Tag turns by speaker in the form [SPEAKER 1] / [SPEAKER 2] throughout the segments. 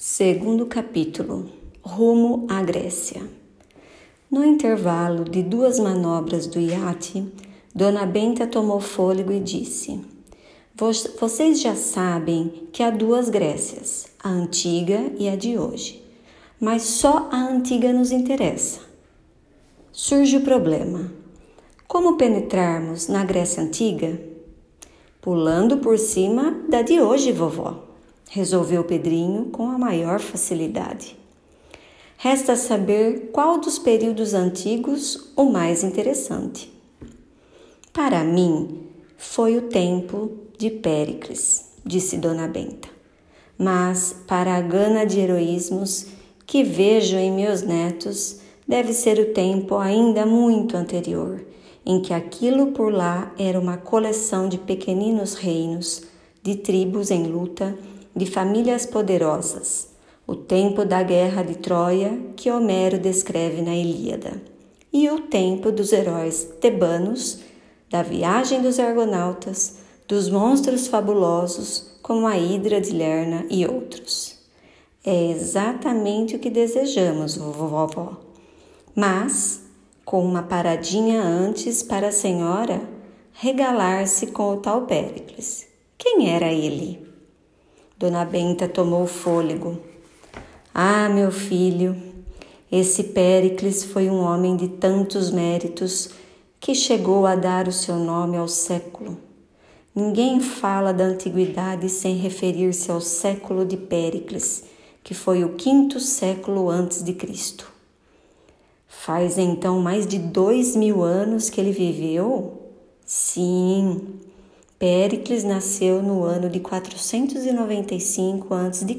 [SPEAKER 1] Segundo capítulo Rumo à Grécia. No intervalo de duas manobras do iate, Dona Benta tomou fôlego e disse: Vocês já sabem que há duas Grécias, a antiga e a de hoje. Mas só a antiga nos interessa. Surge o problema: como penetrarmos na Grécia antiga? Pulando por cima da de hoje, vovó resolveu Pedrinho com a maior facilidade. Resta saber qual dos períodos antigos o mais interessante. Para mim, foi o tempo de Péricles, disse Dona Benta. Mas para a gana de heroísmos que vejo em meus netos, deve ser o tempo ainda muito anterior, em que aquilo por lá era uma coleção de pequeninos reinos, de tribos em luta de famílias poderosas, o tempo da guerra de Troia que Homero descreve na Ilíada, e o tempo dos heróis tebanos, da viagem dos argonautas, dos monstros fabulosos como a Hidra de Lerna e outros. É exatamente o que desejamos, vovó. Mas, com uma paradinha antes para a senhora regalar-se com o tal Péricles. Quem era ele? Dona Benta tomou fôlego. Ah, meu filho, esse Péricles foi um homem de tantos méritos que chegou a dar o seu nome ao século. Ninguém fala da antiguidade sem referir-se ao século de Péricles, que foi o quinto século antes de Cristo. Faz então mais de dois mil anos que ele viveu? Sim, Péricles nasceu no ano de 495 a.C.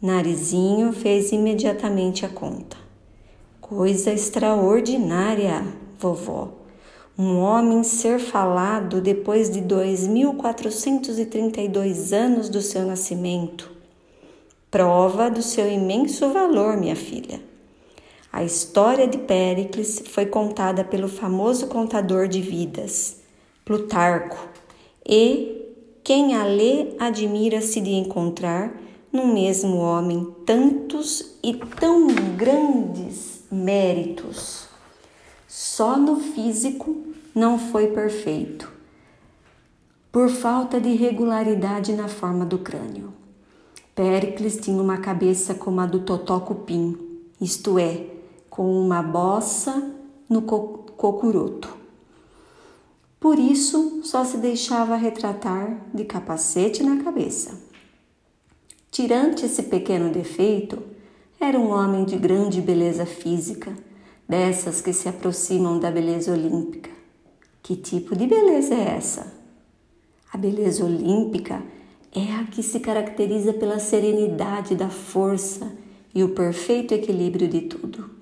[SPEAKER 1] Narizinho fez imediatamente a conta. Coisa extraordinária, vovó. Um homem ser falado depois de 2432 anos do seu nascimento. Prova do seu imenso valor, minha filha. A história de Péricles foi contada pelo famoso contador de vidas Plutarco, e quem a lê admira-se de encontrar no mesmo homem tantos e tão grandes méritos. Só no físico não foi perfeito, por falta de regularidade na forma do crânio. Péricles tinha uma cabeça como a do Totó Cupim, isto é, com uma bossa no cocuroto. Por isso, só se deixava retratar de capacete na cabeça. Tirante esse pequeno defeito, era um homem de grande beleza física, dessas que se aproximam da beleza olímpica. Que tipo de beleza é essa? A beleza olímpica é a que se caracteriza pela serenidade da força e o perfeito equilíbrio de tudo.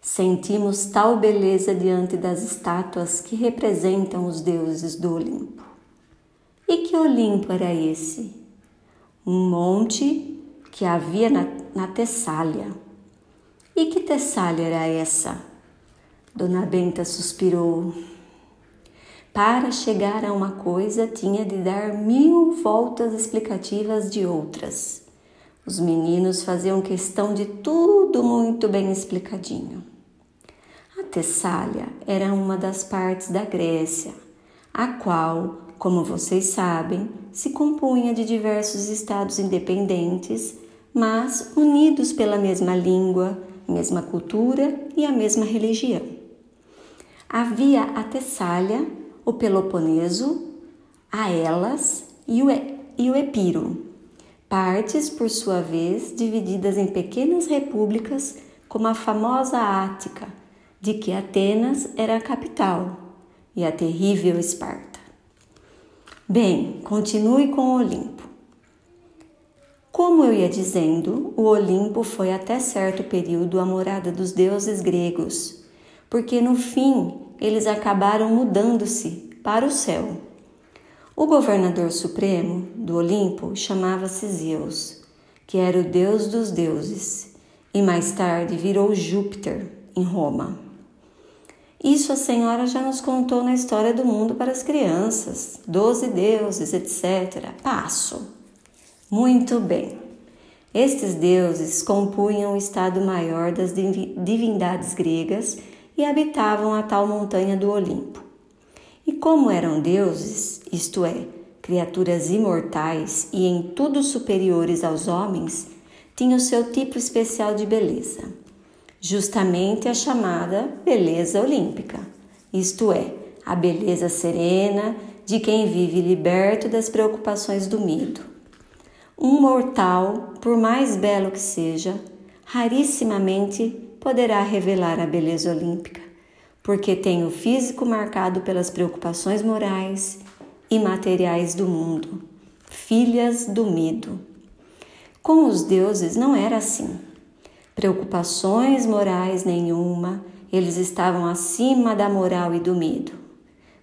[SPEAKER 1] Sentimos tal beleza diante das estátuas que representam os deuses do Olimpo. E que Olimpo era esse? Um monte que havia na, na Tessália. E que Tessália era essa? Dona Benta suspirou. Para chegar a uma coisa, tinha de dar mil voltas explicativas de outras. Os meninos faziam questão de tudo muito bem explicadinho. A Tessália era uma das partes da Grécia, a qual, como vocês sabem, se compunha de diversos estados independentes, mas unidos pela mesma língua, mesma cultura e a mesma religião. Havia a Tessália, o Peloponeso, a Elas e o, Epiro, partes, por sua vez, divididas em pequenas repúblicas, como a famosa Ática, de que Atenas era a capital, e a terrível Esparta. Bem, continue com o Olimpo. Como eu ia dizendo, o Olimpo foi até certo período a morada dos deuses gregos, porque no fim eles acabaram mudando-se para o céu o governador supremo do Olimpo chamava-se Zeus, que era o deus dos deuses, e mais tarde virou Júpiter em Roma. Isso a senhora já nos contou na história do mundo para as crianças, doze deuses, etc. Passo. Muito bem. Estes deuses compunham o estado maior das divindades gregas e habitavam a tal montanha do Olimpo. E como eram deuses, isto é, criaturas imortais e em tudo superiores aos homens, tinham seu tipo especial de beleza, justamente a chamada beleza olímpica, isto é, a beleza serena de quem vive liberto das preocupações do medo. Um mortal, por mais belo que seja, rarissimamente poderá revelar a beleza olímpica, porque tem o físico marcado pelas preocupações morais e materiais do mundo, filhas do medo. Com os deuses não era assim. Preocupações morais nenhuma, eles estavam acima da moral e do medo.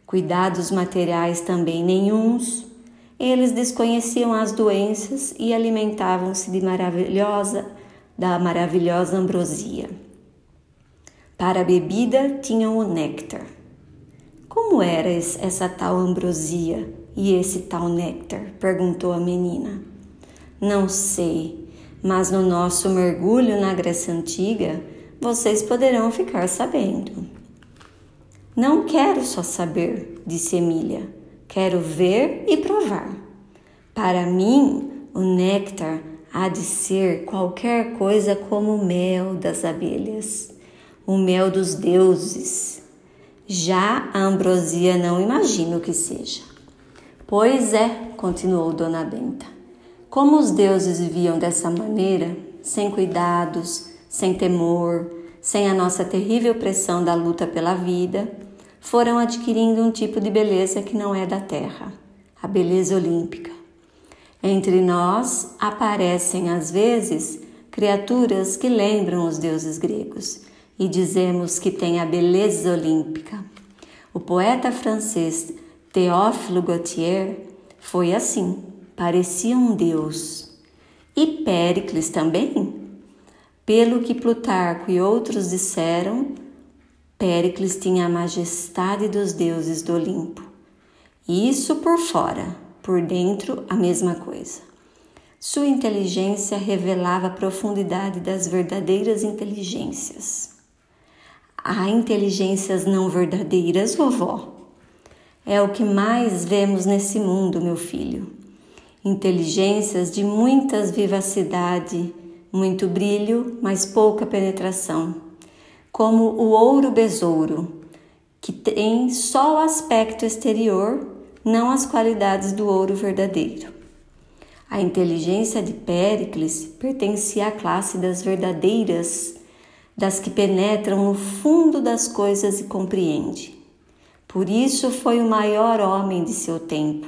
[SPEAKER 1] Cuidados materiais também nenhuns. Eles desconheciam as doenças e alimentavam-se de maravilhosa da maravilhosa ambrosia. Para a bebida tinham o néctar. Como era essa tal ambrosia e esse tal néctar? perguntou a menina. Não sei, mas no nosso mergulho na Grécia Antiga vocês poderão ficar sabendo. Não quero só saber, disse Emília. Quero ver e provar. Para mim, o néctar há de ser qualquer coisa como o mel das abelhas o mel dos deuses. Já a ambrosia não imagino que seja. Pois é, continuou Dona Benta. Como os deuses viviam dessa maneira, sem cuidados, sem temor, sem a nossa terrível pressão da luta pela vida, foram adquirindo um tipo de beleza que não é da terra, a beleza olímpica. Entre nós aparecem às vezes criaturas que lembram os deuses gregos e dizemos que tem a beleza olímpica. O poeta francês Théophile Gautier foi assim, parecia um deus. E Péricles também? Pelo que Plutarco e outros disseram, Péricles tinha a majestade dos deuses do Olimpo. Isso por fora, por dentro a mesma coisa. Sua inteligência revelava a profundidade das verdadeiras inteligências. Há inteligências não verdadeiras, vovó? É o que mais vemos nesse mundo, meu filho. Inteligências de muitas vivacidade, muito brilho, mas pouca penetração. Como o ouro besouro, que tem só o aspecto exterior, não as qualidades do ouro verdadeiro. A inteligência de Péricles pertencia à classe das verdadeiras das que penetram no fundo das coisas e compreende. Por isso foi o maior homem de seu tempo,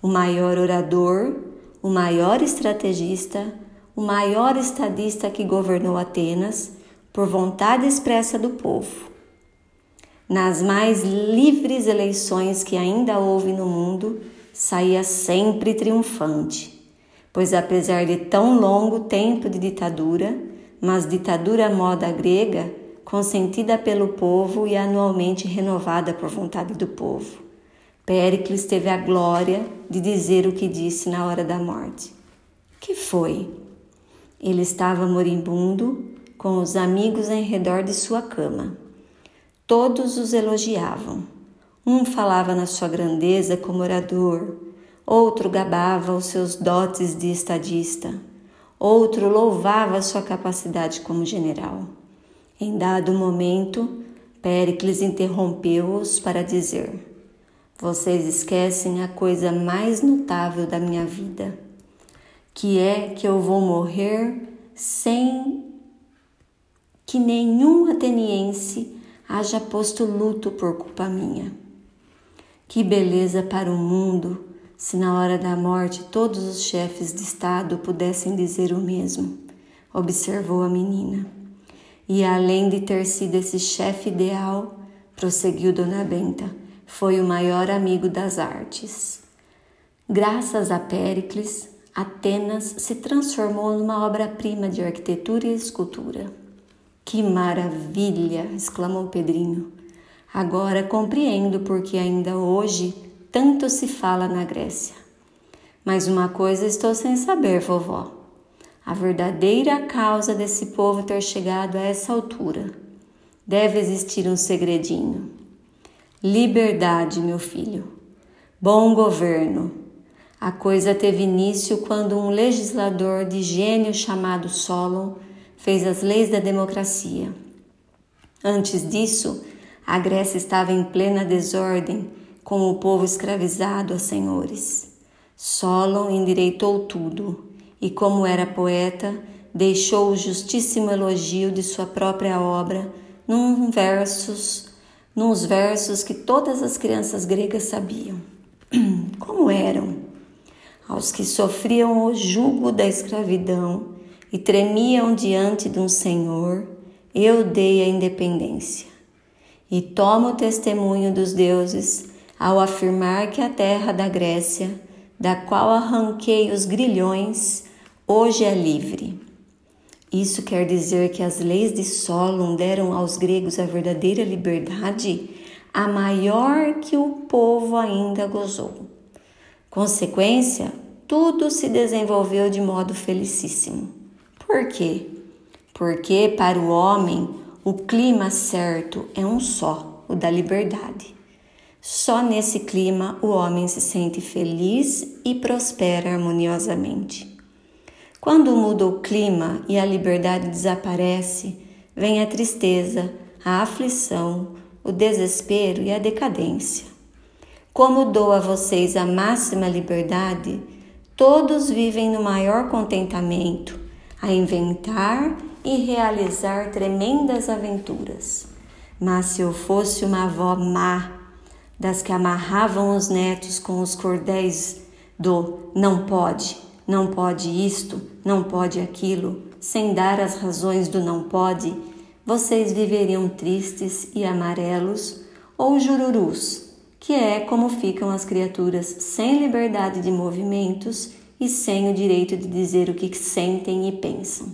[SPEAKER 1] o maior orador, o maior estrategista, o maior estadista que governou Atenas por vontade expressa do povo. Nas mais livres eleições que ainda houve no mundo, saía sempre triunfante, pois apesar de tão longo tempo de ditadura, mas ditadura moda grega, consentida pelo povo e anualmente renovada por vontade do povo. Péricles teve a glória de dizer o que disse na hora da morte. Que foi? Ele estava moribundo, com os amigos em redor de sua cama. Todos os elogiavam. Um falava na sua grandeza como orador, outro gabava os seus dotes de estadista outro louvava sua capacidade como general. Em dado momento, Péricles interrompeu-os para dizer: Vocês esquecem a coisa mais notável da minha vida, que é que eu vou morrer sem que nenhum ateniense haja posto luto por culpa minha. Que beleza para o mundo se na hora da morte todos os chefes de Estado pudessem dizer o mesmo, observou a menina. E além de ter sido esse chefe ideal, prosseguiu Dona Benta, foi o maior amigo das artes. Graças a Péricles, Atenas se transformou numa obra-prima de arquitetura e escultura. Que maravilha! exclamou Pedrinho. Agora compreendo porque ainda hoje tanto se fala na Grécia. Mas uma coisa estou sem saber, vovó. a verdadeira causa desse povo ter chegado a essa altura. Deve existir um segredinho. Liberdade, meu filho. Bom governo. A coisa teve início quando um legislador de gênio chamado Solon fez as leis da democracia. Antes disso, a Grécia estava em plena desordem, com o povo escravizado a senhores. Solon endireitou tudo e, como era poeta, deixou o justíssimo elogio de sua própria obra num versos, nos versos que todas as crianças gregas sabiam. Como eram? Aos que sofriam o jugo da escravidão e tremiam diante de um Senhor, eu dei a independência. E tomo testemunho dos deuses ao afirmar que a terra da Grécia, da qual arranquei os grilhões, hoje é livre. Isso quer dizer que as leis de Solon deram aos gregos a verdadeira liberdade, a maior que o povo ainda gozou. Consequência, tudo se desenvolveu de modo felicíssimo. Por quê? Porque para o homem o clima certo é um só, o da liberdade. Só nesse clima o homem se sente feliz e prospera harmoniosamente. Quando muda o clima e a liberdade desaparece, vem a tristeza, a aflição, o desespero e a decadência. Como dou a vocês a máxima liberdade, todos vivem no maior contentamento, a inventar e realizar tremendas aventuras. Mas se eu fosse uma avó má, das que amarravam os netos com os cordéis do não pode, não pode isto, não pode aquilo, sem dar as razões do não pode, vocês viveriam tristes e amarelos ou jururus, que é como ficam as criaturas sem liberdade de movimentos e sem o direito de dizer o que sentem e pensam.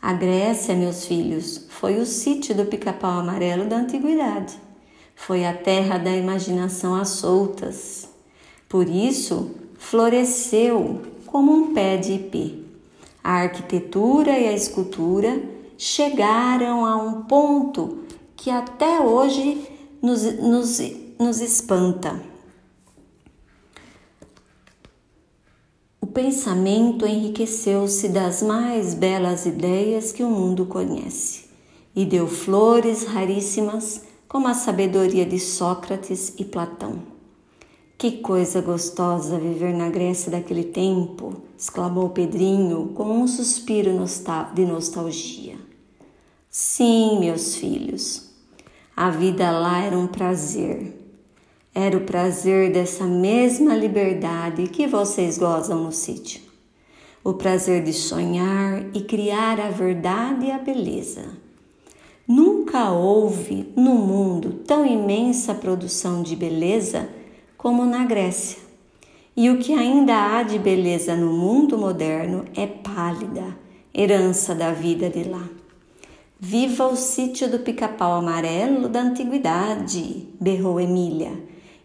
[SPEAKER 1] A Grécia, meus filhos, foi o sítio do pica-pau amarelo da antiguidade. Foi a terra da imaginação às soltas. Por isso, floresceu como um pé de ipê. A arquitetura e a escultura chegaram a um ponto que até hoje nos, nos, nos espanta. pensamento enriqueceu-se das mais belas ideias que o mundo conhece e deu flores raríssimas como a sabedoria de Sócrates e Platão. Que coisa gostosa viver na Grécia daquele tempo! exclamou Pedrinho com um suspiro de nostalgia. Sim, meus filhos, a vida lá era um prazer era o prazer dessa mesma liberdade que vocês gozam no sítio. O prazer de sonhar e criar a verdade e a beleza. Nunca houve no mundo tão imensa produção de beleza como na Grécia. E o que ainda há de beleza no mundo moderno é pálida, herança da vida de lá. Viva o sítio do pica-pau amarelo da antiguidade, berrou Emília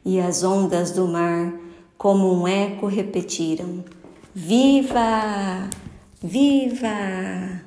[SPEAKER 1] e as ondas do mar, como um eco, repetiram: Viva! Viva!